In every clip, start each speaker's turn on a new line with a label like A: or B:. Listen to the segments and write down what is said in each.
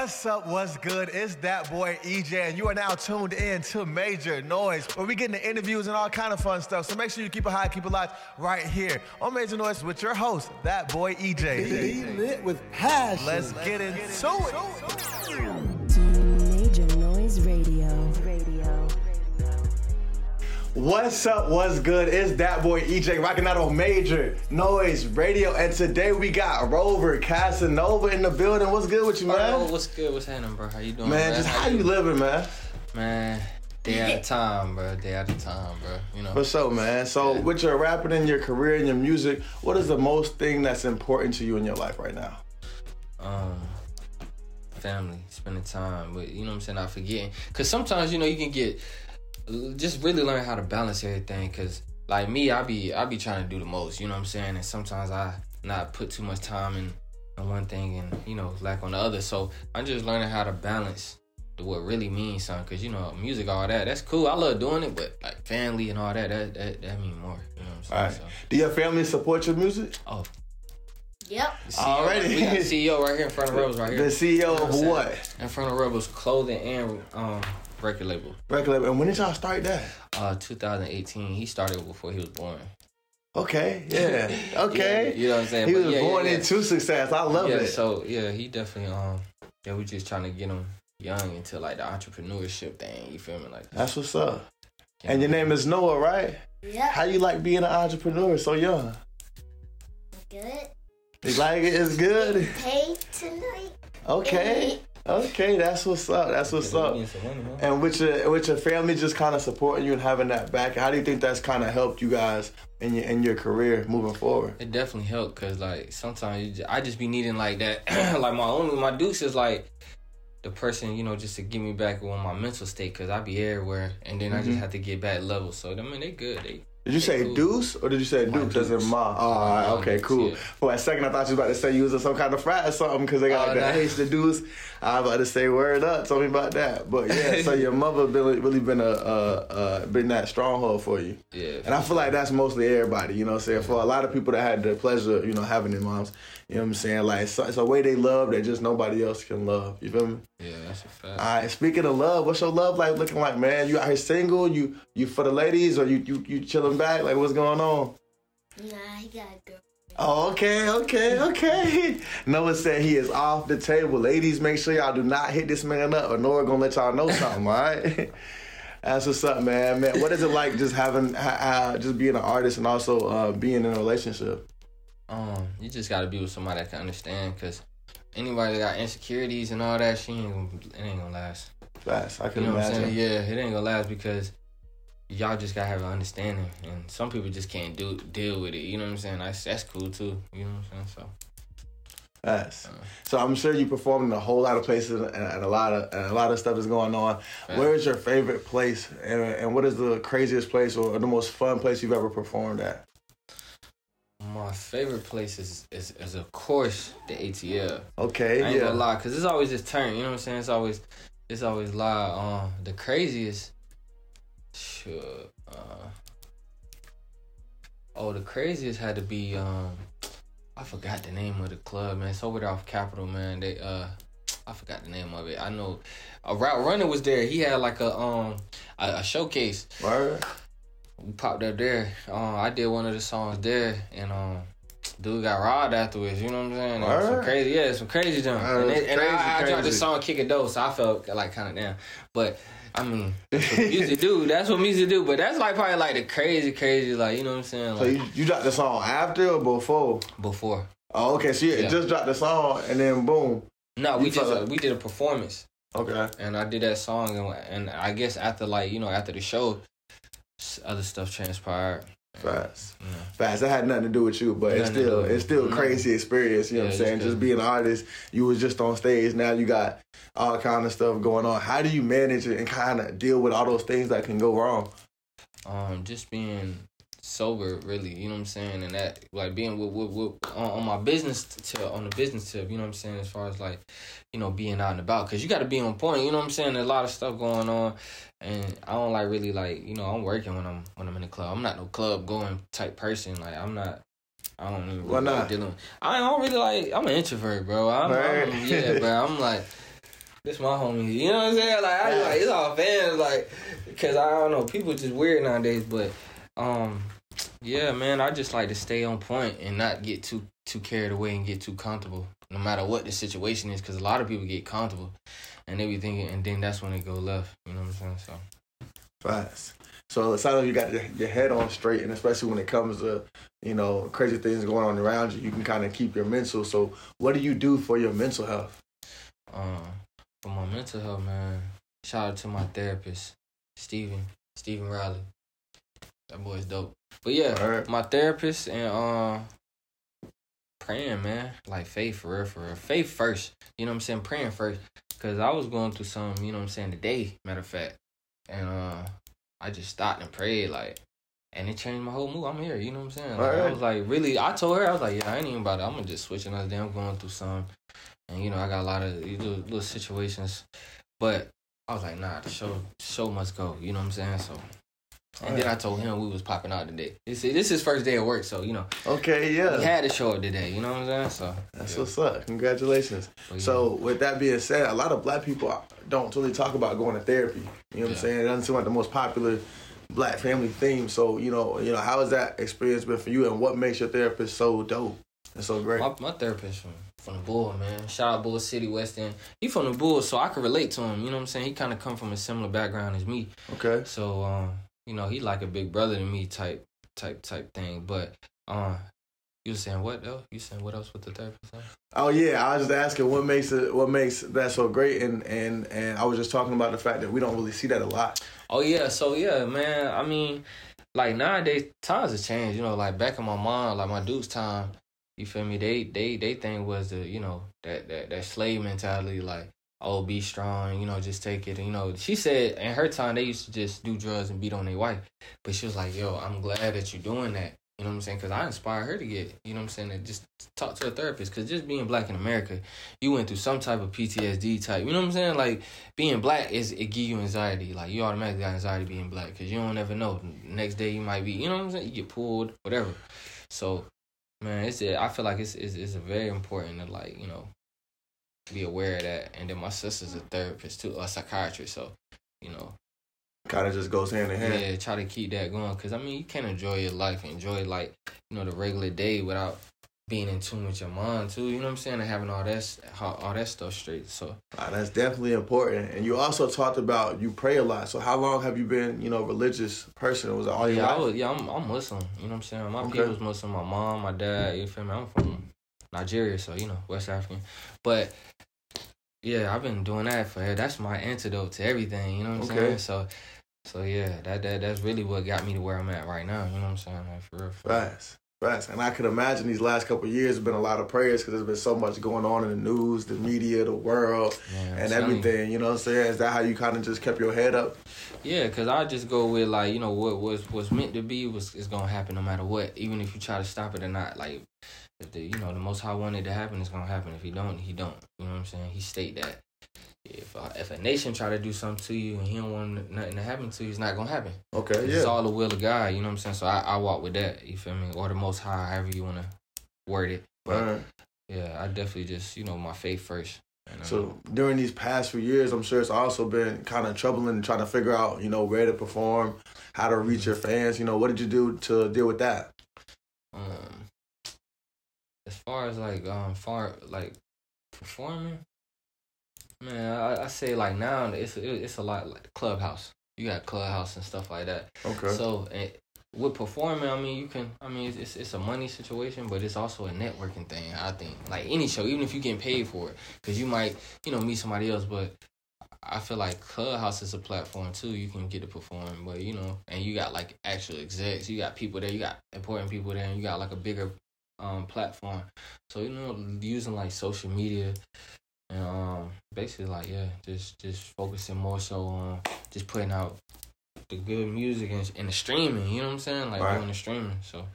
A: What's up? What's good? It's that boy EJ, and you are now tuned in to Major Noise, where we get into interviews and all kind of fun stuff. So make sure you keep it high, keep it live right here on Major Noise with your host, that boy EJ.
B: Be lit with passion.
A: Let's get into it.
C: to
A: What's up? What's good? It's that boy EJ rocking out on Major Noise Radio, and today we got Rover Casanova in the building. What's good with you, man?
D: Oh, what's good? What's happening, bro? How you doing,
A: man, man? just how you living, man?
D: Man, day at a time, bro. Day at a time, bro. You know.
A: For sure, man. So,
D: Yeah.
A: with your rapping and your career and your music, what is the most thing that's important to you in your life right now?
D: um, family, spending time with, you know what I'm saying, not forgetting. Cause sometimes, you know, you can get, just really learn how to balance everything. Cause like me, I be, I be trying to do the most, you know what I'm saying? And sometimes I not put too much time in, in one thing and, you know, lack on the other. So I'm just learning how to balance the what really means something. Cause, you know, music, all that, that's cool. I love doing it, but like family and all that, that, that, that mean more, you know what I'm saying?
A: All right.
D: So,
A: Do your family support your music?
D: oh.
E: Yep.
D: the CEO,
A: Already.
D: We got the CEO right here in front of Rebels right here. The.
A: CEO
D: You know
A: of what?
D: In front of Rebels clothing and um record label.
A: Record label. And when did y'all start that?
D: Uh 2018. He started before he was born.
A: Okay, yeah, okay.
D: Yeah, you know what I'm saying?
A: He
D: But
A: was
D: yeah, yeah,
A: born
D: yeah.
A: into success. I love
D: yeah,
A: it.
D: so yeah, he definitely um yeah, we just trying to get him young into like the entrepreneurship thing, you feel me? Like
A: That's what's up. And your name is Noah, right?
E: Yeah.
A: How you like being an entrepreneur so young?
E: Good.
A: You like it? It's good.
E: Pay tonight.
A: Okay, okay. That's what's up. That's what's up.
D: we getting some money, man.
A: And with your with your family just kind of supporting you and having that back, how do you think that's kind of helped you guys in your in your career moving forward?
D: It definitely helped because like sometimes you just, I just be needing like that. like my only my deuce is like the person you know just to get me back on my mental state because I be everywhere and then I
A: Mm-hmm.
D: just have to get back level. So I mean they good. They
A: Did you say. Deuce or did you say
D: My
A: Dukes as in
D: Dukes.
A: Ma? Oh, all right, okay, cool.
D: yeah.
A: For a second, I thought you was about to say you was in some kind of frat or something because they got
D: Oh,
A: like the
D: nah.
A: H, the Deuce. I was about to say word up. Tell me about that. But yeah, so your mother really, really been a uh, uh, been that stronghold for you.
D: yeah.
A: And I feel like that's mostly everybody, you know what I'm saying? For a lot of people that had the pleasure, you know, having their moms, you know what I'm saying? Like, it's, it's a way they love that just nobody else can love. You feel me?
D: yeah, that's a fact.
A: All right, speaking of love, what's your love life looking like, man? You out here single? You you for the ladies or you you, you chilling back? Like, what's going on?
E: Nah, he got a girl.
A: Oh, okay, okay, okay. Noah said he is off the table. Ladies, make sure y'all do not hit this man up or Noah gonna let y'all know something, all right? That's what's up, man. Man, what is it like just having, uh, just being an artist and also uh, being in a relationship?
D: Um, you just gotta be with somebody that can understand because anybody that got insecurities and all that, she ain't gonna, it ain't gonna last.
A: Fast, I can
D: You know what I'm
A: imagine.
D: saying? Yeah, it ain't gonna last because y'all just gotta have an understanding, and some people just can't do deal with it. You know what I'm saying? That's that's cool too. You know what I'm saying? So
A: Fast. So I'm sure you performed in a whole lot of places and, and a lot of and a lot of stuff is going on. Where is your favorite place, and, and what is the craziest place or the most fun place you've ever performed at?
D: my favorite place is is, is of course the ATL.
A: Okay,
D: I ain't
A: yeah.
D: gonna lie, cause it's always just turn. You know what I'm saying? It's always it's always lie. Um, the craziest. Sure. Uh, oh, the craziest had to be um, I forgot the name of the club, man. It's over there off Capitol, man. They uh, I forgot the name of it. I know, a route runner was there. He had like a um, a, a showcase.
A: Word?
D: We popped up there. Um, I did one of the songs there, and um, dude got robbed afterwards. You know what I'm saying? Was some crazy, yeah, some crazy jump.
A: Uh,
D: and it- and
A: crazy,
D: I, I dropped the song "Kick It Dope," so I felt like kind of down. But I mean, that's what music do. That's what music do. But that's like probably like the crazy, crazy, like you know what I'm saying?
A: So you, you dropped the song after or before?
D: before.
A: Oh, okay. So you
D: Yeah.
A: just dropped the song and then boom.
D: No, we just
A: like-
D: we did a performance,
A: Okay.
D: and I did that song, and, and I guess after like you know after the show, other stuff transpired.
A: Fast.
D: Yeah.
A: Fast. That had nothing to do with you, but it's still it's still a crazy experience. You know
D: Yeah,
A: what I'm saying? Just being an artist, you was just on stage. Now you got all kind of stuff going on. How do you manage it and kind of deal with all those things that can go wrong?
D: um just being sober really you know what i'm saying and that like being with, with, with on, on my business tip on the business tip you know what i'm saying as far as like you know being out and about because you got to be on point you know what i'm saying there's a lot of stuff going on and i don't like really like you know i'm working when i'm when i'm in the club i'm not no club going type person like i'm not I don't even
A: Why not?
D: dealing. I don't really like. I'm an introvert, bro. I'm, I'm yeah, bro. I'm like, this my homie. You know what I'm saying? Like I like it's all fans, like because I don't know, people just weird nowadays. But um, yeah, man, I just like to stay on point and not get too too carried away and get too comfortable, no matter what the situation is. Because a lot of people get comfortable and they be thinking, and then that's when they go left. You know what I'm saying? So
A: Facts. So it sounds like you got your, your head on straight, and especially when it comes to you know crazy things going on around you, you can kind of keep your mental. So what do you do for your mental health?
D: um, for my mental health, man, shout out to my therapist, Steven, Steven Riley. That boy's dope. But yeah, my therapist and uh praying, man. Like faith for real, for real. Faith first. You know what I'm saying? Praying first. Cause I was going through some, you know what I'm saying, today, matter of fact. And uh I just stopped and prayed, like and it changed my whole mood. I'm here, you know what I'm saying? Like, I was like, really, I told her, I was like, yeah, I ain't even about it. I'm gonna just switch another day. I'm going through some, and you know, I got a lot of little, little situations, but I was like, nah, the show, show must go. You know what I'm saying? So, and then I told him we was popping out today. This is this is his first day of work, so you know,
A: Okay, yeah.
D: he had to show up today. You know what I'm saying? So
A: that's
D: yeah.
A: what's up. Congratulations.
D: But, yeah.
A: So with that being said, a lot of black people don't really talk about going to therapy. You know what I'm saying? It doesn't seem like the most popular black family theme. So you know, you know, how has that experience been for you, and what makes your therapist so dope and so great?
D: My, my therapist from from the Bull, man. Shout out Bull City, West End. He from the Bull, so I can relate to him. You know what I'm saying? He kind of come from a similar background as me.
A: Okay.
D: So um, you know, he like a big brother to me type type type thing. But uh, you was saying what though? You saying what else with the therapist?
A: Oh yeah, I was just asking what makes it what makes that so great, and and and I was just talking about the fact that we don't really see that a lot.
D: Oh yeah, so yeah, man. I mean, like nowadays times have changed. You know, like back in my mom, like my dude's time. You feel me? They they they thing was the you know that that that slave mentality, like oh be strong, you know, just take it. You know, she said in her time they used to just do drugs and beat on their wife, but she was like, yo, I'm glad that you're doing that. You know what I'm saying? Because I inspired her to get, you know what I'm saying, to just talk to a therapist. Because just being black in America, you went through some type of PTSD type. You know what I'm saying? Like being black is it give you anxiety. Like you automatically got anxiety being black because you don't ever know. Next day you might be, you know what I'm saying? You get pulled, whatever. So, man, it's I feel like it's it's, it's very important to like you know be aware of that. And then my sister's a therapist too, a psychiatrist. So, you know,
A: Kind of just goes hand in hand.
D: yeah, try to keep that going. Cause I mean, you can't enjoy your life, enjoy like you know the regular day without being in tune with your mind too. You know what I'm saying? And having all that all that stuff straight. So
A: Ah, that's definitely important. And you also talked about you pray a lot. So how long have you been, you know, religious person? Was it all your
D: yeah, I was, yeah, I'm I'm Muslim. You know what I'm saying? My
A: Okay.
D: people's Muslim. My mom, my dad. You feel me? I'm from Nigeria, so you know West African. But yeah, I've been doing that for that's my antidote to everything. You know what I'm
A: Okay.
D: saying? So. So yeah, that, that that's really what got me to where I'm at right now. You know what I'm saying? Like, for real. For
A: fast. And I could imagine these last couple of years have been a lot of prayers because there's been so much going on in the news, the media, the world,
D: Man,
A: and
D: telling you.
A: everything. You know what I'm saying? Is that how you kind of just kept your head up?
D: Yeah, cause I just go with like you know what was was meant to be was is gonna happen no matter what, even if you try to stop it or not. Like if the you know the Most High wanted to happen, it's gonna happen. If he don't, he don't. You know what I'm saying? He state that if uh, if a nation try to do something to you and he don't want nothing to happen to you, it's not gonna happen.
A: Okay, yeah.
D: It's all the will of God. You know what I'm saying? So I, I walk with that. You feel me? Or the Most High, however you wanna word it. But
A: Alright.
D: yeah, I definitely just you know my faith first. And, uh,
A: So during these past few years, I'm sure it's also been kind of troubling trying to figure out, you know, where to perform, how to reach your fans. You know, what did you do to deal with that?
D: um far as like um far like performing man i, I say like now it's it's a lot like clubhouse you got clubhouse and stuff like that
A: Okay.
D: so and with performing i mean you can i mean it's, it's it's a money situation but it's also a networking thing i think like any show even if you're getting paid for it because you might you know meet somebody else but I feel like Clubhouse is a platform too. You can get to perform, but you know, and you got like actual execs. You got people there. You got important people there, and you got like a bigger um platform. So you know, using like social media and um basically like yeah, just just focusing more so on just putting out the good music and, and the streaming. You know what I'm saying? Like
A: Right.
D: doing the streaming. So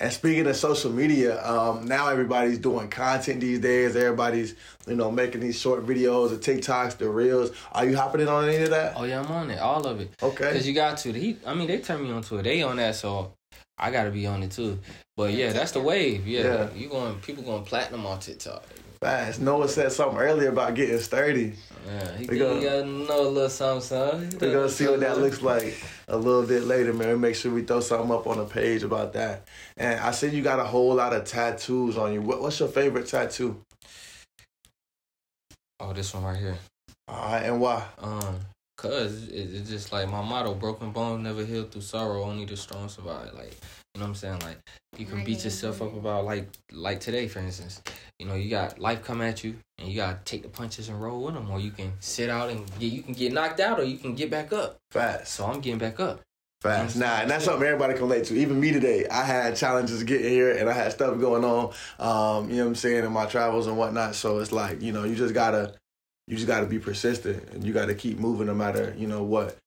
A: And speaking of social media, um, now everybody's doing content these days. Everybody's, you know, making these short videos, the TikToks, the reels. Are you hopping in on any of that?
D: oh yeah, I'm on it, all of it.
A: Okay.
D: Cause you got to. He, I mean, they turned me on to it. They on that, so I got to be on it too. But yeah, that's the wave. Yeah,
A: Yeah.
D: you going people going platinum on TikTok.
A: Fast. Noah said something earlier about getting sturdy.
D: Yeah, he,
A: we gonna,
D: got know a little something, son.
A: We're gonna see what that looks like a little bit later, man. Make sure we throw something up on the page about that. And I see you got a whole lot of tattoos on you. What, what's your favorite tattoo?
D: Oh, this one right here.
A: All right, and why?
D: Um, cause it's just like my motto: broken bones never heal through sorrow, only the strong survive. Like, you know what I'm saying? Like, you can beat yourself up about like like today, for instance. You know, you got life come at you, and you gotta take the punches and roll with them, or you can sit out and get, you can get knocked out, or you can get back up.
A: Fast.
D: So I'm getting back up.
A: Fast. Nah, and that's something everybody can relate to. Even me today, I had challenges getting here and I had stuff going on, um, you know what I'm saying, in my travels and whatnot. So it's like, you know, you just gotta you just gotta be persistent and you gotta keep moving no matter, you know, what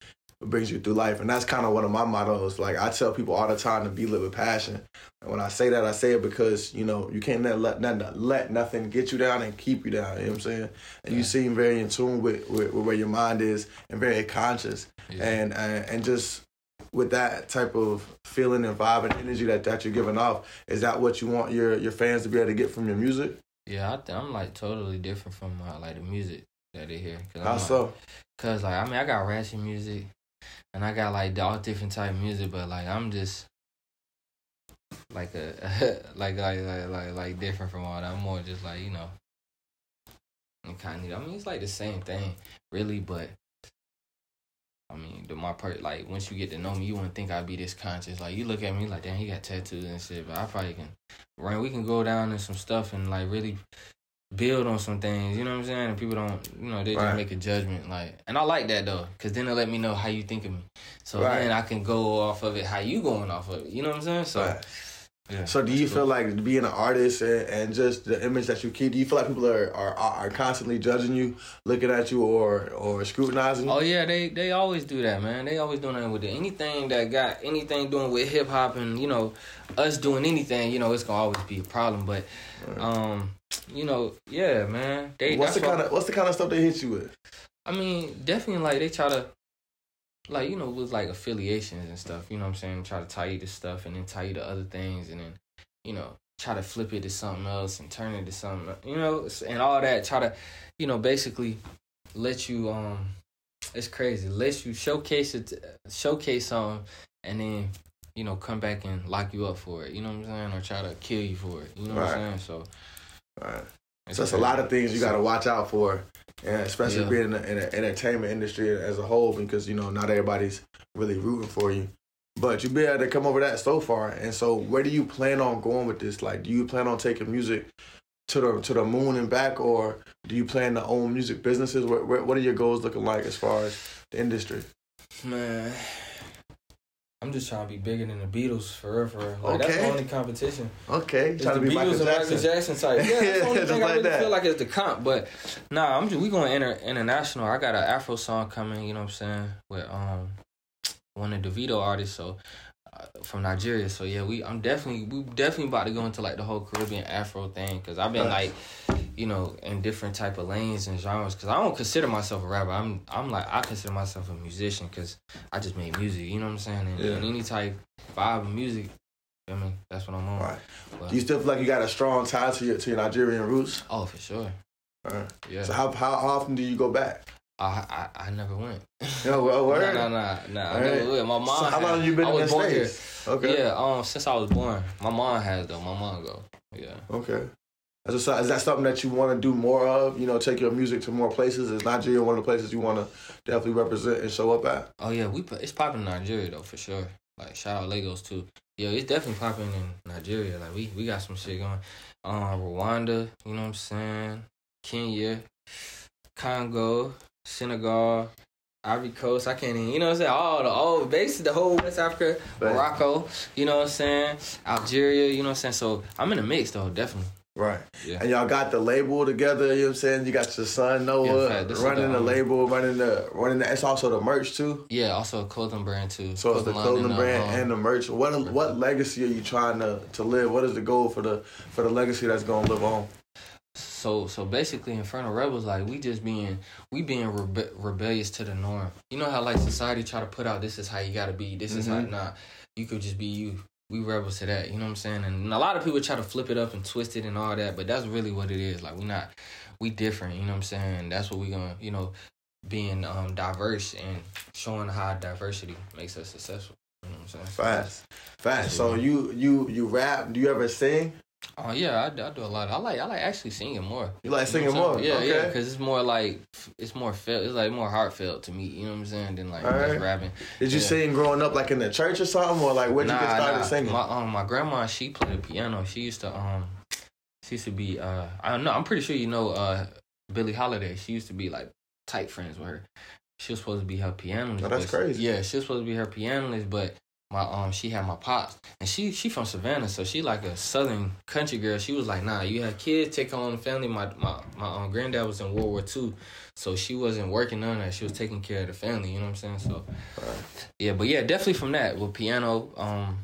A: brings you through life. And that's kind of one of my mottos. Like I tell people all the time to be live with passion. And when I say that, I say it because, you know, you can't let let, let, let nothing get you down and keep you down. You know what I'm saying? And you seem very in tune with, with, with where your mind is and very conscious.
D: Yeah.
A: And, and and just with that type of feeling and vibe and energy that, that you're giving off, is that what you want your, your fans to be able to get from your music?
D: Yeah, I th- I'm like totally different from uh, like the music that they hear. Cause I'm
A: How
D: like-
A: so?
D: Cause like I mean I got ratchet music, and I got like all different type of music, but like I'm just like a like like like like like different from all that. I'm more just like you know, and kind of I mean it's like the same thing really, but I mean the my part like once you get to know me, you wouldn't think I'd be this conscious. Like you look at me like damn he got tattoos and shit, but I probably can. Right, we can go down in some stuff and like really build on some things, you know what I'm saying? And people don't, you know, they just
A: Right.
D: make a judgment. Like, and I like that though, because then they let me know how you think of me. So
A: Right.
D: then I can go off of it, how you going off of it. You know what I'm saying? So,
A: Right.
D: Yeah.
A: So do you
D: that's
A: feel
D: cool.
A: like being an artist and, and just the image that you keep, do you feel like people are, are, are constantly judging you, looking at you or, or scrutinizing you?
D: Oh yeah, they they always do that, man. They always doing that with it. Anything that got anything doing with hip hop and you know us doing anything, you know, it's gonna always be a problem. But um, you know, yeah, man. They
A: what's the kind of what's the kind of stuff they hit you with?
D: I mean, definitely like they try to like, you know, with like affiliations and stuff, you know what I'm saying? Try to tie you to stuff and then tie you to other things and then, you know, try to flip it to something else and turn it to something you know, and all that. Try to, you know, basically let you um it's crazy. Let you showcase it showcase something and then you know, come back and lock you up for it. You know what I'm saying? Or try to kill you for it. You know what I'm saying? So
A: Right.
D: it's
A: So it's a
D: crazy.
A: lot of things you got to watch out for, and especially
D: Yeah.
A: being in the, in the entertainment industry as a whole, because you know not everybody's really rooting for you. But you be able to come over that so far, and so where do you plan on going with this? Like, do you plan on taking music to the to the moon and back, or do you plan to own music businesses? What, what are your goals looking like as far as the industry?
D: Man, I'm just trying to be bigger than the Beatles forever. real, for real. Like, That's the only competition.
A: Okay,
D: It's
A: trying
D: the
A: to be
D: Beatles
A: Michael
D: and
A: Jackson.
D: Michael Jackson type. Yeah, that's the only thing I really
A: that.
D: feel like is the comp. But nah, I'm just we going inter, international. I got an Afro song coming. You know what I'm saying with um one of the Davido artists. So. From Nigeria, so yeah, we I'm definitely we definitely about to go into like the whole Caribbean Afro thing because I've been like, you know, in different type of lanes and genres. Because I don't consider myself a rapper. I'm I'm like I consider myself a musician because I just make music. You know what I'm saying? And,
A: Yeah.
D: and any type vibe of music, I mean that's what I'm on.
A: Right.
D: But-
A: Do you still feel like you got a strong tie to your to your Nigerian roots?
D: Oh, for sure.
A: Alright.
D: Yeah.
A: So how how often do you go back?
D: I, I I never went.
A: No, well, word.
D: No, no, no, no. I never went. My mom.
A: So how long
D: had-
A: have you been
D: I
A: in
D: was
A: the
D: born here.
A: States? Okay.
D: Yeah. Um. Since I was born, my mom has though. My mom go. Yeah.
A: Okay. Is that- is that something that you want to do more of? You know, take your music to more places. Is Nigeria one of the places you want to definitely represent and show up at?
D: Oh yeah. We it's popping in Nigeria though for sure. Like shout out Lagos too. Yeah, it's definitely popping in Nigeria. Like we we got some shit going. Um, Rwanda. You know what I'm saying? Kenya, Congo, Senegal. Ivory Coast, I can't even, you know what I'm saying? All the, all, basically the whole West Africa,
A: Right.
D: Morocco, you know what I'm saying? Algeria, you know what I'm saying? So I'm in a mix though, definitely.
A: Right.
D: Yeah.
A: And y'all got the label together. You know what I'm saying? You got your son Noah
D: Yeah, fact,
A: running
D: the,
A: the,
D: um,
A: label, running the running the. It's also the merch too.
D: Yeah, also a clothing brand too.
A: So it's the clothing
D: uh,
A: brand
D: um,
A: and the merch. What what legacy are you trying to, to live? What is the goal for the for the legacy that's gonna live on?
D: So so basically, in front of rebels, like we just being we being rebe- rebellious to the norm. You know how like society try to put out this is how you gotta be. This is how
A: Mhm.
D: nah. You could just be you. we rebels to that. You know what I'm saying? And a lot of people try to flip it up and twist it and all that, but that's really what it is. Like we not we different. You know what I'm saying? That's what we gonna you know being um diverse and showing how diversity makes us successful. You know what I'm saying?
A: Fast, fast. So you you you rap? Do you ever sing?
D: Oh yeah, I, do- I do a lot. I like I like actually singing more.
A: You like
D: You
A: singing
D: know
A: more?
D: Yeah,
A: okay.
D: yeah, because it's more like it's more felt. It's like more heartfelt to me. You know what I'm saying? Than like
A: Alright.
D: just rapping.
A: Did you
D: Yeah.
A: sing growing up like in the church or something, or like when would you get started singing?
D: My um my grandma she played the piano. She used to um she used to be uh I don't know I'm pretty sure you know uh Billie Holiday. She used to be like tight friends with her. She was supposed to be her pianist.
A: Oh, that's crazy.
D: Yeah, she was supposed to be her pianist, but my um she had my pops and she she from Savannah, so she like a southern country girl. She was like, nah, you have kids, take on the family. My my my um, granddad was in World War II, so she wasn't working on that. She was taking care of the family. You know what I'm saying? So yeah, but yeah, definitely from that with piano, um,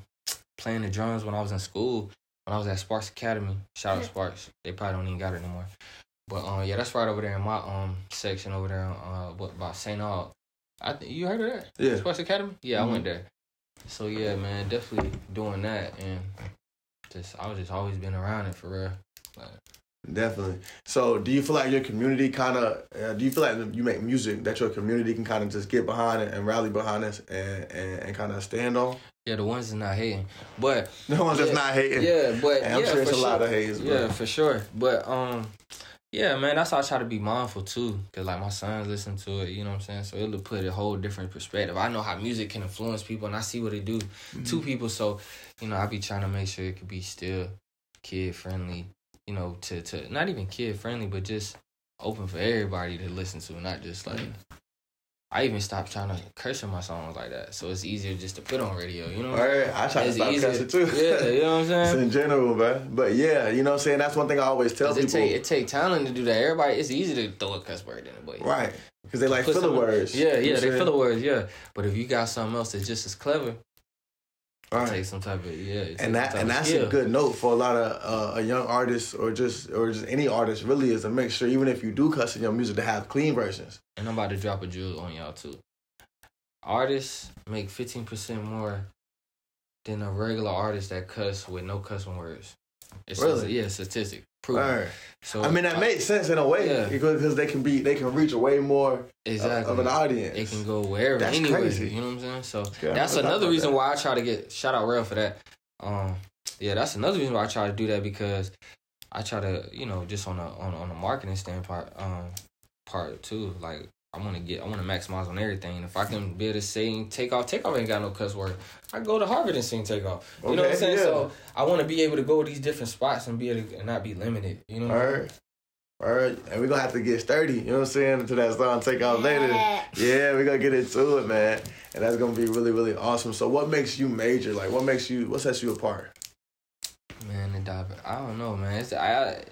D: playing the drums when I was in school, when I was at Sparks Academy. Shout out Sparks. They probably don't even got it anymore. But um, yeah, that's right over there in my um section over there. Uh, what about St. Aug? I th- you heard of that?
A: Yeah.
D: Sparks Academy. Yeah, I
A: Mhm.
D: went there. So yeah, man, definitely doing that, and just I was just always been around it for real. Like,
A: Definitely. So, do you feel like your community kind of? Uh, do you feel like you make music that your community can kind of just get behind it and rally behind us and and, and kind of stand on?
D: yeah, the ones that's not hating, but
A: The ones that's not hating.
D: Yeah, but
A: And I'm
D: yeah,
A: sure it's a lot
D: sure.
A: of haters.
D: Yeah, for sure. But um, yeah, man, that's how I try to be mindful too, cause like my sons listen to it. You know what I'm saying? So it'll put a whole different perspective. I know how music can influence people, and I see what it do
A: Mm-hmm.
D: to people. So you know, I be trying to make sure it could be still kid friendly. You know, to to not even kid friendly, but just open for everybody to listen to, not just like. I even stopped trying to curse in my songs like that, so it's easier just to put on radio. You know,
A: All right, I try to stop
D: easier.
A: cussing too.
D: Yeah, you know what I'm saying?
A: It's in general, man. But yeah, you know what I'm saying. That's one thing I always tell
D: Cause it
A: people.
D: take it take talent to do that. Everybody, it's easy to throw a cuss word in it, but
A: right, because they like filler words.
D: Yeah, yeah, they filler words, yeah. But if you got something else that's just as clever,
A: Right.
D: take some type of yeah.
A: and that and that's
D: skill.
A: a good note for a lot of uh, a young artists or just or just any artist really is to make sure even if you do cuss in your music to have clean versions.
D: And I'm about to drop a jewel on y'all too. Artists make fifteen percent more than a regular artist that cuss with no cussing words. It's
A: Really?
D: yeah, statistic. Proven.
A: Right.
D: So
A: I mean that
D: uh,
A: makes sense in a way
D: Yeah.
A: because because they can be they can reach way more
D: exactly
A: of an audience.
D: It can go wherever,
A: That's
D: anywhere.
A: crazy.
D: You know what I'm saying? So
A: Yeah,
D: that's another reason
A: that.
D: why I try to get shout out Rail for that. Um, yeah, that's another reason why I try to do that because I try to, you know, just on a on on a marketing standpoint, um, part too. Like I want to get, I want to maximize on everything. If I can be able to say take off, take off ain't got no cuss word. I go to Harvard and sing Takeoff. You know what I'm saying?
A: yeah.
D: So I want to be able to go to these different spots and be able to and not be limited. You know?
A: All right. All right, and we're gonna have to get sturdy, you know what I'm saying, to that song take off later.
E: Yeah.
A: Yeah, we're gonna get into it, man. And that's gonna be really, really awesome. So what makes you major? Like what makes you what sets you apart?
D: Man, the dive. I don't know, man. It's I,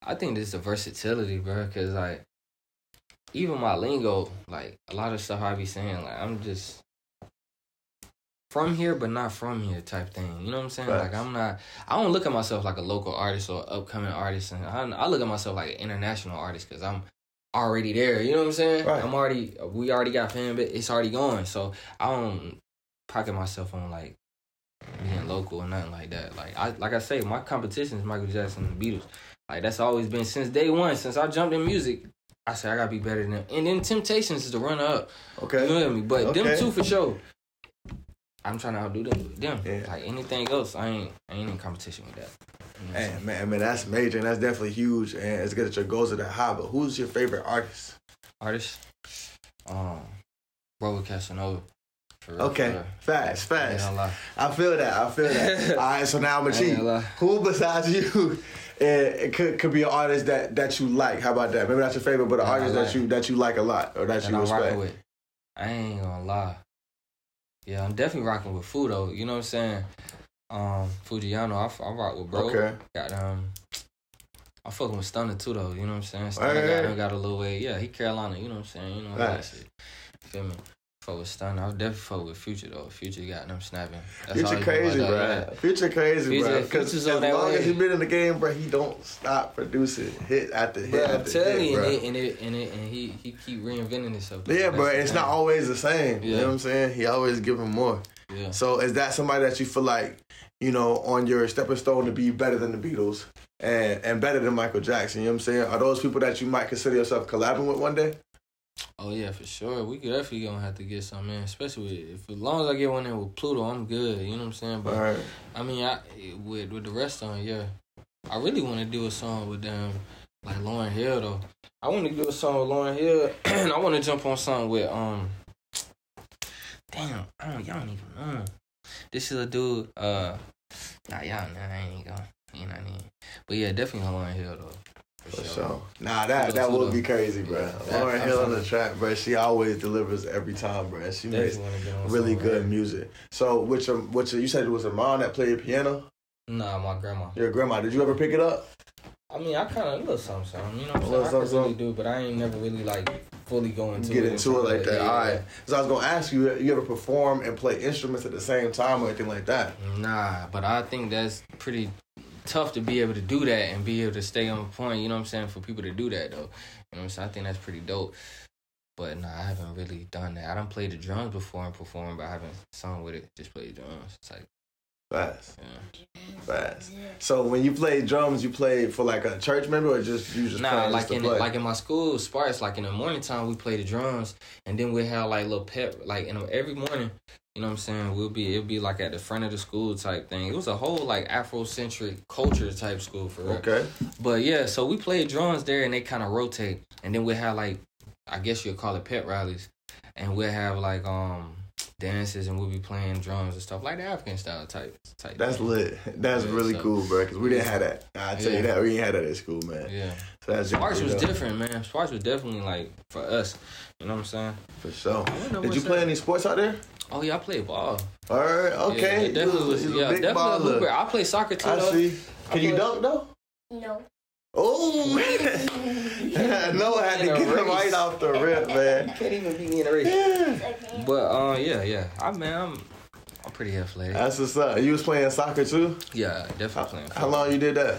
D: I think this is the versatility, bro. Cause like, even my lingo, like a lot of stuff I be saying, like I'm just from here, but not from here type thing. You know what I'm saying? Like I'm not. I don't look at myself like a local artist or upcoming artist, and I, I look at myself like an international artist because I'm already there. You know what I'm saying?
A: Right.
D: I'm already. We already got fan, but it's already going. So I don't pocket myself on like being local or nothing like that. Like I like I say, my competition is Michael Jackson and the Beatles. Like that's always been since day one, since I jumped in music. I said I gotta be better than them. And then Temptations is the runner up.
A: Okay.
D: You know what I mean? But them two for sure. I'm trying to outdo them. them.
A: Yeah.
D: Like anything else, I ain't I ain't in competition with that. You know I'm
A: Man, man, that's major and that's definitely huge and it's good that your goals are that high. But who's your favorite artist?
D: Artist, um, Robert Casanova. Real,
A: Okay,
D: real.
A: fast, fast.
D: lie.
A: I feel that. I feel that. All right, so now I'm
D: I ain't
A: cheat. Who besides you? It, it could could be an artist that, that you like. How about that? Maybe not your favorite, but an artist
D: like.
A: that you that you like a lot or that
D: that
A: you
D: I'm
A: respect.
D: I ain't gonna lie. Yeah, I'm definitely rocking with Fudo. You know what I'm saying? Um, Fujiano, I, f- I rock with bro.
A: Okay.
D: Got um, I'm fucking with Stunner too though. You know what I'm saying? Stunner
A: Right,
D: got, him got a little way. Yeah, he Carolina. You know what I'm saying? You know all that
A: Nice.
D: shit. Feel me? Fuck with Stunner. I was definitely fuck with Future though. Future got them snapping. That's all
A: Future crazy, bro.
D: that,
A: Future crazy,
D: Future-
A: bro. Because as long
D: way.
A: as he been in the game, bro, he don't stop producing hit after hit
D: Bro, I'm
A: after
D: telling
A: hit,
D: you,
A: bro.
D: and, it, and, it, and, he he keep reinventing himself.
A: yeah, bro. It's not always the same. You know what I'm saying? He always giving more.
D: Yeah.
A: So is that somebody that you feel like you know, on your stepping stone to be better than the Beatles and and better than Michael Jackson? You know what I'm saying? Are those people that you might consider yourself collabing with one day?
D: Oh yeah, for sure. We definitely gonna have to get some in, especially with, if as long as I get one in with Pluto, I'm good. You know what I'm saying? But
A: right.
D: I mean, I with with the rest on, yeah. I really want to do a song with them, like Lauryn Hill though. I want to do a song with Lauryn Hill, and I want to jump on something with um. Damn, I don't, y'all don't even know. This is a dude. Uh, nah, y'all know I ain't gonna, you know what I mean. But yeah, definitely Lauryn Hill though.
A: For sure. Nah, that that would be crazy, bro.
D: That-
A: Lauryn Hill on the track, bro. She always delivers every time, bro. She makes
D: Definitely wanna get on
A: really good
D: with her.
A: music. So, which your, which you said it was a mom that played piano.
D: Nah, my grandma.
A: Your grandma. Did you ever pick it up?
D: I mean, I kind of little something, something. You know what I'm
A: A little
D: saying? I
A: something,
D: really do, but I ain't never really like fully going to
A: Get
D: it.
A: into it like that.
D: Yeah,
A: All
D: yeah.
A: So I was gonna ask you, you ever perform and play instruments at the same time or anything like that?
D: Nah, but I think that's pretty tough to be able to do that and be able to stay on point. You know what I'm saying? For people to do that though, you know what I'm saying? I think that's pretty dope. But nah, I haven't really done that. I don't play the drums before and performed, but I haven't sung with it. Just played drums. It's like,
A: Fast,
D: yeah.
A: fast. So when you played drums, you played for like a church member or just you just
D: Nah, like
A: just
D: in
A: play?
D: like in my school, Sparks, like in the morning time, we play the drums, and then we have like little pep, like in every morning. You know what I'm saying? We'll be it'll be like at the front of the school type thing. It was a whole like Afrocentric culture type school for real.
A: okay.
D: But yeah, so we played drums there, and they kind of rotate, and then we have like, I guess you'll call it pet rallies, and we'll have like um dances, and we'll be playing drums and stuff like the African style type type.
A: That's
D: thing.
A: lit. That's
D: Yeah,
A: really
D: so-
A: cool, bro. Because we didn't have that. I tell you that we didn't have that at school, man.
D: Yeah,
A: So that's
D: Sparks was different, man. Sparks was definitely like for us. You know what I'm saying?
A: for sure.
D: I don't know
A: Did you play
D: up.
A: any sports out there?
D: Oh yeah, I played ball.
A: All right, okay.
D: Yeah, definitely was.
A: He's a
D: Yeah,
A: big
D: definitely a
A: baller.
D: hooper. I play soccer too.
A: I
D: though.
A: see. Can you dunk though?
E: No.
A: Oh, no, I had to get him right off the rip, man.
D: Can't even beat me in a race.
A: Yeah.
D: But uh, yeah, yeah. I man, I'm I'm pretty athletic.
A: That's what's up. You was playing soccer too?
D: yeah, definitely
A: How,
D: playing.
A: how long you did that?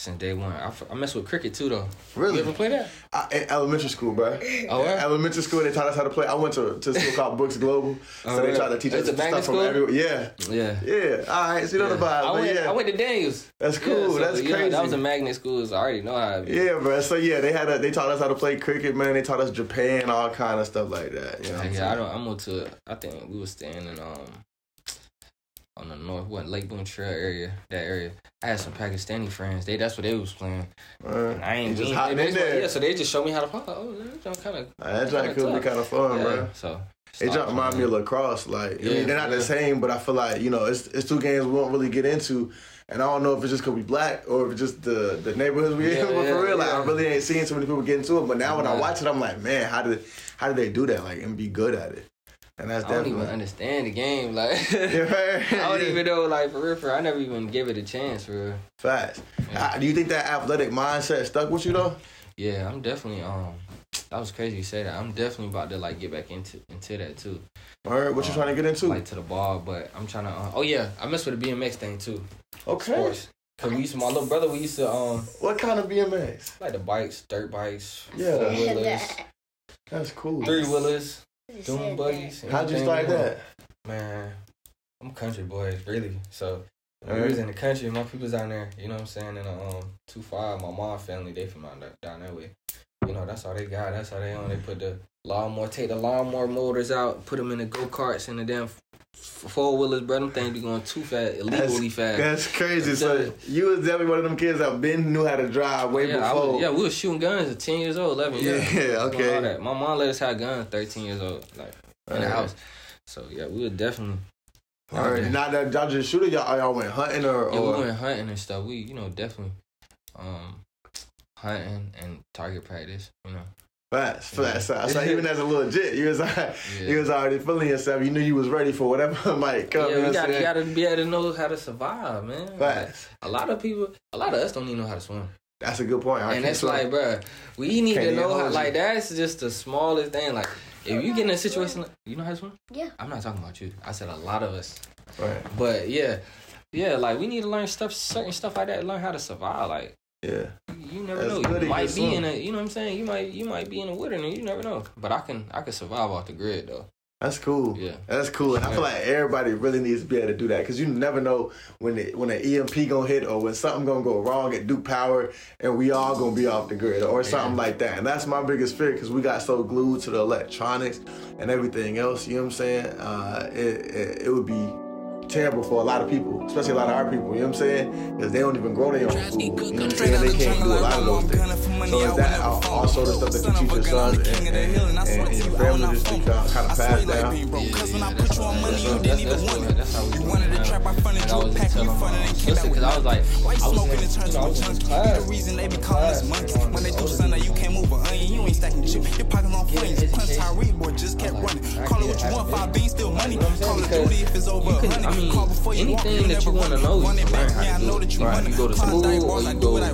D: Since day one, I, f- I mess with cricket too though.
A: Really?
D: You ever play that?
A: I, in elementary school, bro.
D: Oh, yeah?
A: Elementary school, they taught us how to play. I went to, to a school called Brooks Global, so
D: Oh,
A: they tried to teach us stuff from
D: school?
A: everywhere. Yeah,
D: Yeah.
A: yeah. All right, so you know the
D: Yeah.
A: vibe,
D: I went,
A: yeah,
D: I went to Daniels.
A: that's
D: Yeah,
A: cool.
D: so,
A: that's
D: yeah,
A: crazy.
D: That was a magnet school, so I already know how.
A: Yeah, bro. So yeah, they had a, they taught us how to play cricket, man. They taught us Japan, all kind of stuff like that. You know
D: yeah, I don't. I moved to. I think we were staying in um on the north, what Lake Boone Trail area. That area. I had some Pakistani friends. They that's what they was playing.
A: Uh,
D: And I ain't
A: just hopping in there.
D: Yeah, so they just showed me how to play. Oh, that kind of.
A: that joint could be kind of fun,
D: yeah,
A: bro.
D: So
A: It just remind me of lacrosse. Like, I mean, they're not the same, but I feel like you know, it's it's two games we won't really get into, and I don't know if it's just because we black or if it's just the the neighborhoods we
D: Yeah,
A: in. But
D: yeah,
A: for real, like, I really ain't seeing too many people get into it. But now when I watch it, I'm like, man, how did how did they do that? Like, and be good at it? And that's
D: I don't even understand the game. Like
A: Yeah.
D: I don't
A: Yeah.
D: even know. Like for real, for real, I never even give it a chance. For real.
A: Facts.
D: Yeah.
A: Uh, do you think that athletic mindset stuck with you though?
D: Yeah, I'm definitely um. That was crazy you say that. I'm definitely about to like get back into into that too.
A: All right, what you
D: Um,
A: trying to get into?
D: Like to the ball, but I'm trying to. Uh, oh yeah, I mess with the BMX thing too.
A: okay.
D: Sports. Cause we used to, my little brother, we used to um
A: What kind of BMX?
D: like the bikes, dirt bikes,
A: Yeah.
D: four wheelers,
A: That's cool.
D: three wheelers,
E: Just dune
D: buggies.
A: How'd you start that?
D: Man, I'm country boy, really. So when we
A: Alright.
D: was in the country, my people's down there, you know what I'm saying? And a, um two five, my mom family, they from out there, down that way. You know, that's all they got. That's how they on. They put the lawnmower, take the lawnmower motors out, put them in the go karts and the damn four wheelers, bro. Them things be going too fast, illegally fast.
A: That's crazy. So you was definitely one of them kids that been knew how to drive way
D: yeah,
A: before.
D: was, yeah, we was shooting guns at ten years old, eleven. Yeah,
A: Yeah, okay.
D: My mom let us have guns thirteen years old, like in the house. So yeah, we were definitely.
A: All right. Not that y'all just shooting y'all. Y'all went hunting or,
D: Yeah,
A: or
D: we went hunting and stuff. We, you know, definitely um hunting and target practice. You know,
A: fast, fast. So,
D: Yeah.
A: so even as a little jit, you was
D: yeah.
A: you was already feeling yourself. You knew you was ready for whatever might come.
D: yeah,
A: you know
D: got
A: I'm
D: you
A: saying?
D: got to be able to know how to survive, man. Like, a lot of people, a lot of us don't even know how to swim,
A: That's a good point. I
D: and
A: can't swim.
D: like, bruh, we need
A: Can't
D: to know how.
A: you.
D: Like that's just the smallest thing. Like if you get in a situation, like, you know how to swim.
E: Yeah.
D: I'm not talking about you. I said a lot of us.
A: Right.
D: But yeah, yeah, like we need to learn stuff, certain stuff like that. Learn how to survive. Like
A: Yeah.
D: you never
A: That's
D: know. You might be in a, you know what I'm saying. You might, you might be in a wilderness. You never know. But I can, I can survive off the grid though.
A: That's cool.
D: Yeah.
A: That's cool. And I feel like everybody really needs to be able to do that because you never know when it, when an EMP gonna hit or when something gonna go wrong at Duke Power and we all gonna be off the grid or something like that. And that's my biggest fear because we got so glued to the electronics and everything else. You know what I'm saying? Uh, it, it it would be terrible for a lot of people, especially a lot of our people, you know what I'm saying? Because they don't even grow their own food, you know what I'm saying? They can't do a lot of those things. So is that all also of stuff that you teach your sons and, and, and, and your family just think kind of pass down?
D: Yeah, it. that's, how we do it. that's, how we do it. that's, how we do it. that's how we do it, That's how we do it. That's how we do it. That's how we do it. That's how we do it. That's how we do it. That's
F: how we do it. That's how we do it. That's how we do it. That's how we do it. That's how we do it. That's how we do it. That's how we do it That's how we do it. That's how we do it That's how
D: we do it. That's how
F: we do it.
D: That's
F: how we do it.
D: That's
F: how
D: we
F: do
D: it.
F: That's how we do it. That's how we do duty if it's over 100
D: mean,
F: Call before you walk,
D: anything that you wanna know, you can learn how to do it.
F: you
D: Right. You go to school, or you go
F: wanna.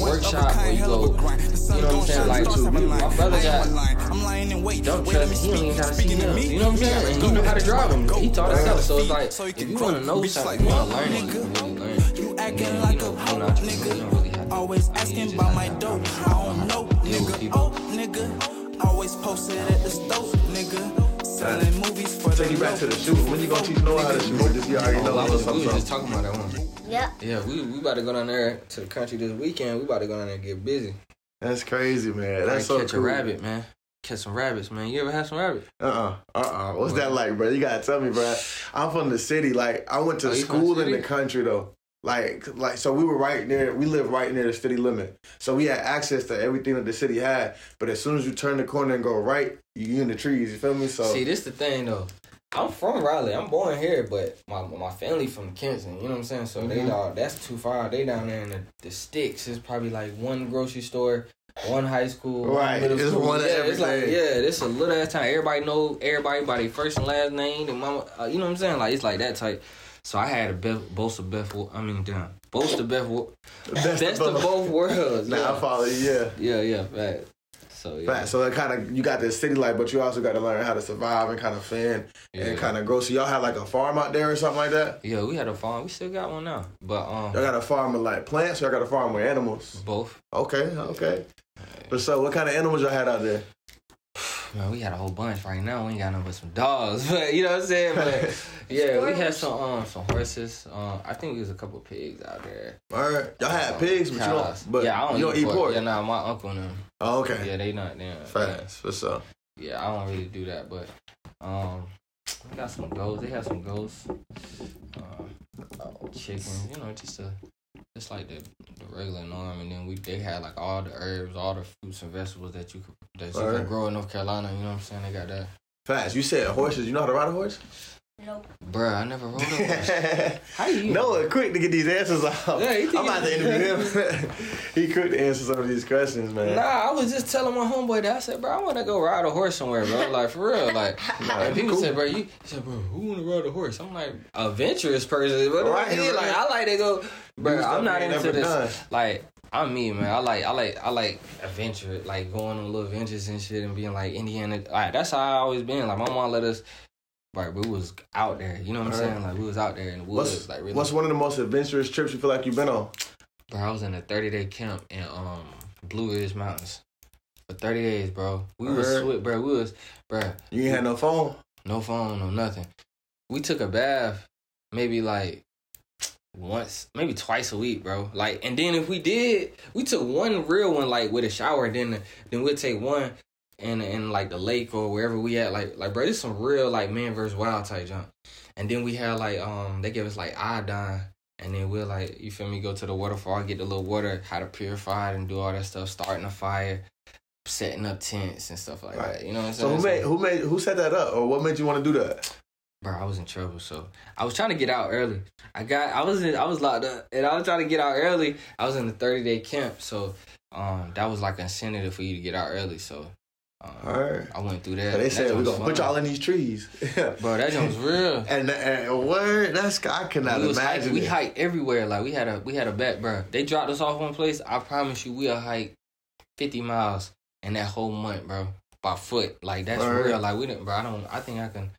D: a workshop,
F: of a kind,
D: or you
F: hell of a
D: go-
F: grind. The sun
D: you know what I'm saying? Like,
F: have
D: my brother got-
F: one line. I'm lying in wait.
D: Don't
F: Wait, let
D: trust
F: me
D: him. He don't even gotta see him. You know what I'm saying? And you know how to drive him. He taught himself. So it's like, if you want to know something, you want to learn it. You
F: nigga?
D: really learn it.
F: You acting like a hoe,
D: don't really have
F: nigga.
D: to-
F: Always asking about my
D: to
F: dope. I don't know, nigga. Oh, nigga. Always posted at the stove, nigga. Selling movies for
A: Take
F: the
A: you back to the
F: low.
A: shoot. When you gonna teach Noah how to shoot? Just you already know
D: Oh, I
A: a
D: was, we was just talking about that one.
E: Yeah.
D: Yeah, we we about to go down there to the country this weekend. We about to go down there and get busy.
A: That's crazy, man. That's so
D: catch
A: cool.
D: a rabbit, man. Catch some rabbits, man. You ever had some rabbit?
A: Uh uh-uh, uh What's that like, bro? You gotta tell me, bro. I'm from the city. Like I went to
D: Oh,
A: school
D: the
A: in the country though. Like like so we were right near. We lived right near the city limit, so we had access to everything that the city had. But as soon as you turn the corner and go right, you in the trees. You feel me? So
D: See, this the thing though. I'm from Raleigh. I'm born here, but my my family from Kinston. You know what I'm saying? So they
A: Mhm.
D: all that's too far. They down there in the, the sticks. It's probably like one grocery store, one high school,
A: Right.
D: middle
A: It's
D: school.
A: one of
D: yeah, it's like yeah, this a little ass time. Everybody know everybody by their first and last name. And mama, uh, you know what I'm saying? Like it's like that type. So I had a Beth, boast of Beth. I mean, damn, boast of Beth.
A: Best
D: Best,
A: of both.
D: both worlds.
A: Nah,
D: yeah.
A: I follow you. Yeah.
D: Yeah, yeah, fact. So yeah,
A: Fact. So it kind of you got the city life, but you also got to learn how to survive and kind of fend
D: yeah.
A: and kind of grow. So y'all have like a farm out there or something like that.
D: yeah, we had a farm. We still got one now, but um,
A: Y'all got a farm with like plants. Y'all got a farm with animals.
D: both.
A: Okay. Okay. But so, what kind of animals y'all had out there?
D: Man, we had a whole bunch right now. We ain't got nothing but some dogs, but you know what I'm saying. But yeah, we had some um some horses. Um, I think there was a couple pigs out there.
A: All right. Y'all had
D: Um,
A: pigs, but you don't. But
D: yeah, I don't
A: you don't eat pork.
D: Yeah, nah, my uncle and them.
A: Oh, okay.
D: Yeah, they not there.
A: Fast. For sure.
D: Yeah, I don't really do that, but um, we got some goats. They had some goats, uh, chickens. You know, just a just like the the regular norm. And then we they had like all the herbs, all the fruits and vegetables that you could that you
A: Alright.
D: can grow in North Carolina. You know what I'm saying? They got that.
A: Fast. You said horses. You know how to ride a horse?
E: Nope.
D: Bruh, I never rode a horse. How you?
A: Noah, quick to get these answers off.
D: Yeah,
A: I'm about to interview him. he quick to answer some of these questions, man.
D: Nah, I was just telling my homeboy that I said, bro, I want to go ride a horse somewhere, bro. Like for real, like.
A: Nah,
D: and people
A: cool.
D: said, bro, you he said, bro, who want to ride a horse? I'm like, adventurous person, but
A: Right,
D: right,
A: right.
D: like I like to go, bro.
A: stuff
D: I'm not into this.
A: done.
D: Like I'm me, man. I like, I like, I like adventure, like going on little adventures and shit, and being like Indiana. Like that's how I always been. Like my mom let us. Right, we was out there. You know what I'm saying? Like we was out there in the woods.
A: What's,
D: like really.
A: what's one of the most adventurous trips you feel like you've been on?
D: Bro, I was in a 30 day camp in um Blue Ridge Mountains for 30 days, bro. We was
A: Alright.
D: sweat, bro. We was, bro,
A: You ain't had no phone?
D: no phone, no nothing. We took a bath maybe like once, maybe twice a week, bro. Like, and then if we did, we took one real one like with a shower. Then then we'd take one in in like the lake or wherever we at. Like like bro, this some real like man versus wild type jump. And then we had like um they gave us like iodine. And then we'll like you feel me go to the waterfall, get the little water, how to purify it and do all that stuff, starting a fire, setting up tents and stuff like
A: Right.
D: that. You know what I'm
A: So who made who made who set that up, or what made you want to do that?
D: Bro, I was in trouble, so I was trying to get out early. I got, I was in, I was locked up, and I was trying to get out early. I was in the thirty day camp, so um, that was like an incentive for you to get out early. So, um,
A: All right.
D: I went through that.
A: So they said we
D: was
A: gonna put y'all in these trees.
D: Bro, that was real.
A: and, and word, that's I cannot
D: we
A: imagine.
D: hike, we hiked everywhere. Like we had a, we had a bet, bro. They dropped us off one place. I promise you, we'll hike fifty miles in that whole month, bro, by foot. Like that's
A: Word.
D: real. Like we didn't, bro. I don't. I think I can.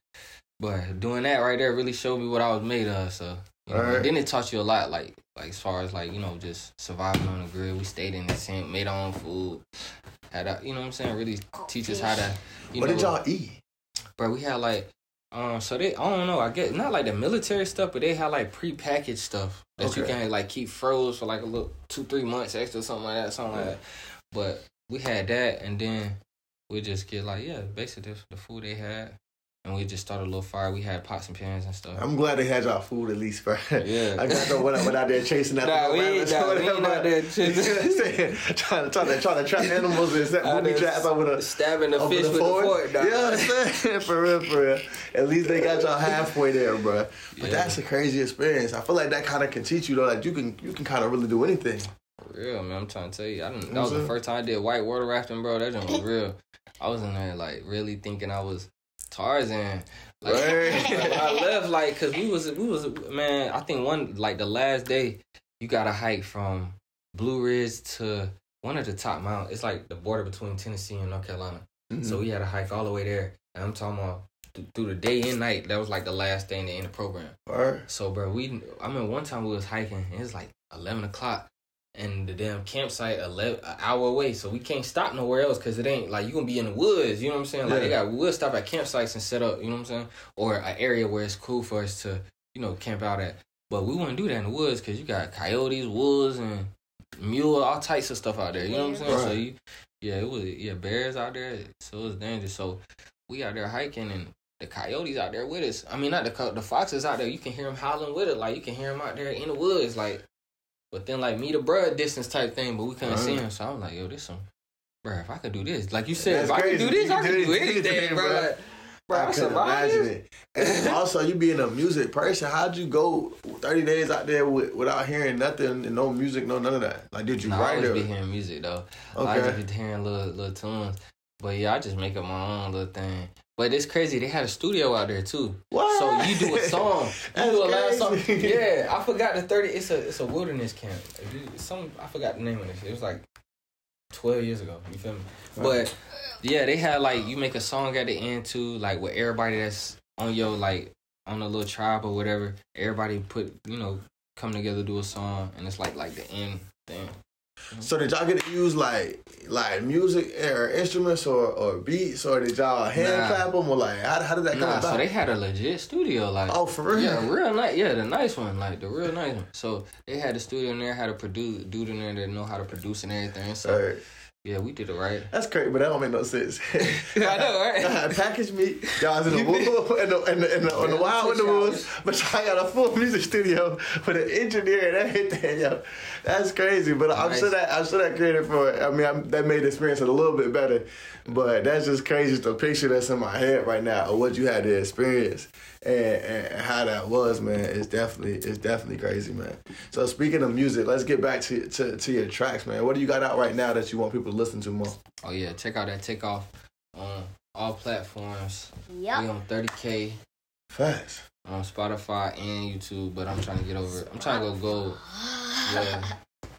D: But doing that right there really showed me what I was made of. So you know,
A: Word.
D: then it taught you a lot, like like as far as like you know just surviving on the grid. We stayed in the tent, made our own food. Had a, you know what I'm saying? Really teach us how to. You
A: What
D: know,
A: did y'all eat?
D: bro, we had like, um, so they, I don't know, I get not like the military stuff, but they had like prepackaged stuff that you can like keep froze for like a little two, three months extra, something like that, something like that. But we had that, and then we just get like, yeah, basically the, the food they had, and we just started a little fire. We had pots and pans and stuff.
A: I'm glad they had y'all food at least, bro.
D: Yeah.
A: I got no went, out there chasing after
D: Nah, we ain't- nah, we ain't out there chasing-
A: trying, to, trying, to, trying to trap animals and set booby traps over the
D: stabbing the fish
A: the
D: with
A: fork.
D: the fork. dog.
A: What I'm saying? for real, for real. At least they got y'all halfway there, bro. But
D: Yeah.
A: that's a crazy experience. I feel like that kind of can teach you though. Like you can you can kind of really do anything.
D: For real, man. I'm trying to tell you. I didn't, that was the first time I did white water rafting, bro. That was real. I was in there like really thinking I was Tarzan. Like. I left, like, cause we was we was man. I think one like the last day, you got to hike from Blue Ridge to one of the top mountains. It's like the border between Tennessee and North Carolina.
A: Mm-hmm.
D: So we had to hike all the way there. And I'm talking about through the day and night. That was like the last day in the end of the program. So, bro, we I mean one time we was hiking. And it was like eleven o'clock, and the damn campsite 11, an hour away. So we can't stop nowhere else because it ain't like you gonna be in the woods. You know what I'm saying? Like they got we'll stop at campsites and set up. You know what I'm saying? Or an area where it's cool for us to you know camp out at. But we wouldn't do that in the woods because you got coyotes, wolves, and mule, all types of stuff out there. You know what I'm saying? So
A: Right.
D: you, yeah, it was yeah bears out there. So it was dangerous. So we out there hiking and the coyotes out there with us. I mean, not the co- the foxes out there. You can hear them howling with it. Like you can hear them out there in the woods. Like, but then like me the bruh distance type thing. But we couldn't see him. So I'm like, yo, this some, bruh. If I could do this, like you said,
A: That's
D: if I could do this,
A: You
D: I could
A: do
D: do
A: anything,
D: anything,
A: bruh.
D: bruh. Like, Bruh,
A: I
D: I
A: can imagine
D: this.
A: it. And also, you being a music person, how'd you go 30 days out there with, without hearing nothing, and no music, no none of that? Like, did you
D: I
A: write
D: always
A: it?
D: be hearing music though.
A: Okay.
D: I just be hearing little little tunes. But yeah, I just make up my own little thing. But it's crazy. They had a studio out there too.
A: What?
D: So you do a song. You do a live song. Yeah, I forgot the thirty. It's a it's a wilderness camp. Some I forgot the name of this. It was like twelve years ago. You feel me? But yeah, they had like you make a song at the end too, like with everybody that's on your like on a little tribe or whatever. Everybody put you know come together do a song, and it's like like the end thing. Mm-hmm.
A: So did y'all get to use like like music or instruments or, or beats or did y'all hand
D: Nah.
A: clap them or like how, how did that come
D: Nah,
A: about?
D: so they had a legit studio, like
A: oh for real?
D: yeah, real nice, yeah, the nice one, like the real nice one. So they had a studio in there, had a produce dude in there that know how to produce and everything. So. Yeah, we did it right.
A: That's crazy, but that don't make no sense.
D: I know, right?
A: Package meat, y'all was in the woods, in the, in the, in the, in the
D: Yeah,
A: wild with the woods, but y'all got a full music studio with an engineer and everything, yo. That's crazy, but I'm
D: Nice.
A: sure that I'm sure that created for. It. I mean, I'm, that made the experience a little bit better, but that's just crazy. Just the picture that's in my head right now of what you had to experience and, and how that was, man. It's definitely it's definitely crazy, man. So speaking of music, let's get back to to, to your tracks, man. What do you got out right now that you want people to listen to more?
D: Oh yeah, check out that takeoff on all platforms.
E: Yep.
D: We on 30k
A: Fast.
D: on Spotify and YouTube, but I'm trying to get over. it. I'm trying to go gold. Yeah,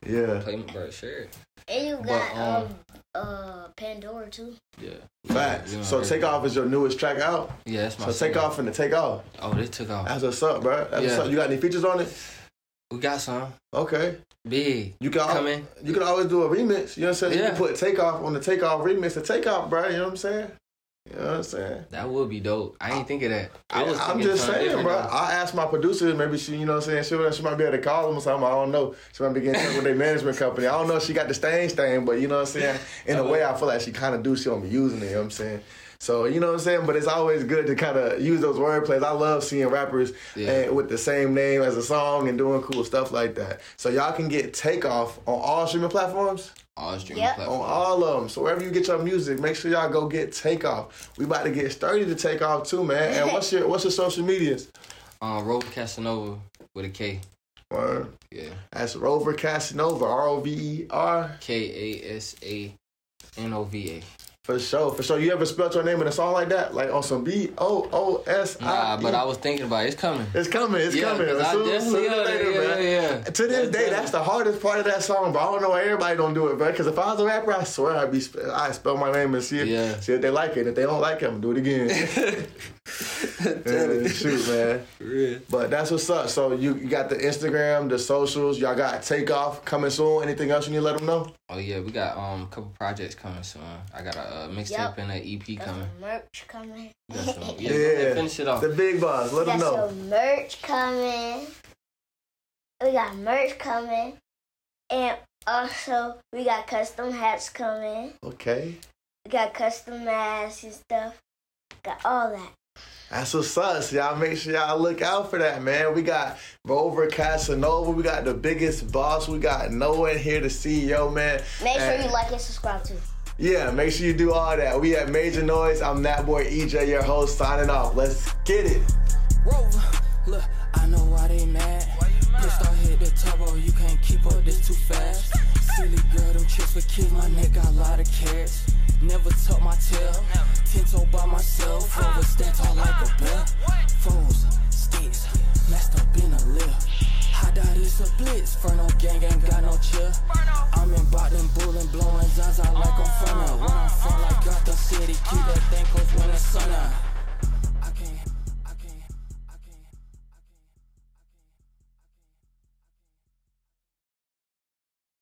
A: Yeah.
D: play bro, share it.
E: And you
D: But, um,
E: um uh Pandora too.
D: Yeah.
A: Facts.
D: We on
A: So
D: everything.
A: take off is your newest track out.
D: Yeah, that's my.
A: So take off and the take off.
D: Oh, they took off.
A: That's what's up, bro. That's what's
D: Yeah.
A: up. You got any features on it?
D: We got some
A: Okay.
D: big.
A: You can al-
D: Coming.
A: You can always do a remix. You know what I'm saying? You
D: Yeah.
A: can put take off on the take off remix. The take off, bro. You know what I'm saying? You know what I'm saying?
D: That would be dope. I ain't think of that. I was
A: I'm just saying, bro.
D: though.
A: I asked my producer, maybe she, you know what I'm saying, she, she might be able to call them or something. I don't know. She might be getting in touch with their management company. I don't know if she got the stain stain, but you know what I'm saying? In a uh-huh. way, I feel like she kind of do. She don't be using it, you know what I'm saying? So, you know what I'm saying? But it's always good to kind of use those wordplays. I love seeing rappers
D: Yeah.
A: and with the same name as a song and doing cool stuff like that. So, y'all can get Takeoff on all streaming platforms?
D: All streaming
E: Yep.
D: platforms.
A: on all of them. So wherever you get your music, make sure y'all go get Takeoff. We about to get sturdy to take off too, man. And what's your what's your social medias?
D: Um, Rover Casanova with a K.
A: Word.
D: Yeah.
A: That's Rover Casanova, R O V E R.
D: K A S A N O V A.
A: For sure, for sure. You ever spelled your name in a song like that, like on some B O O S I?
D: Nah, but I was thinking about it. It's coming.
A: It's coming. It's
D: Yeah,
A: coming. Soon- or
D: it.
A: later,
D: Yeah,
A: man.
D: yeah.
A: To this day, that's the hardest part of that song, bro. I don't know why everybody don't do it, bro. Because if I was a rapper, I swear I'd be sp- I spell my name and see if
D: Yeah.
A: see if they like it. If they don't like it, I'm gonna do it again. Yeah, shoot, man.
G: Real.
A: But that's what's up. So you, you got the Instagram, the socials. Y'all got takeoff coming soon. Anything else you need to let them know?
G: Oh yeah, we got um a couple projects coming soon. I got a uh, mixtape
E: Yup.
G: and an EP
E: Got
G: coming.
E: some merch coming.
G: Got some- yeah, go ahead, finish it off.
A: The big boss. Let them
E: Got
A: know.
E: some merch coming. We got merch coming. And also, we got custom hats coming.
A: Okay.
E: We got custom masks and stuff. Got all that.
A: That's what's up. So y'all make sure y'all look out for that, man. We got Rover Casanova. We got the biggest boss. We got Noah in here, the CEO, man.
E: Make sure you like and subscribe too.
A: Yeah, make sure you do all that. We at Major Noise. I'm that boy EJ, your host, signing off. Let's get it.
D: Rover, look, I know why they mad. Pissed I hit the turbo, oh, you can't keep up, this too fast. Silly girl, them chicks for kids, my neck got a lot of carats. Never tuck my tail, ten toe by myself, over stand tall like a bell. Foes, sticks, messed up in a lip. I died, it's a blitz, Ferno gang ain't got no chill. I'm in bottom, bullin', blowin' Zaza like I'm from When I'm from like the City, keep that thing close when the sun out.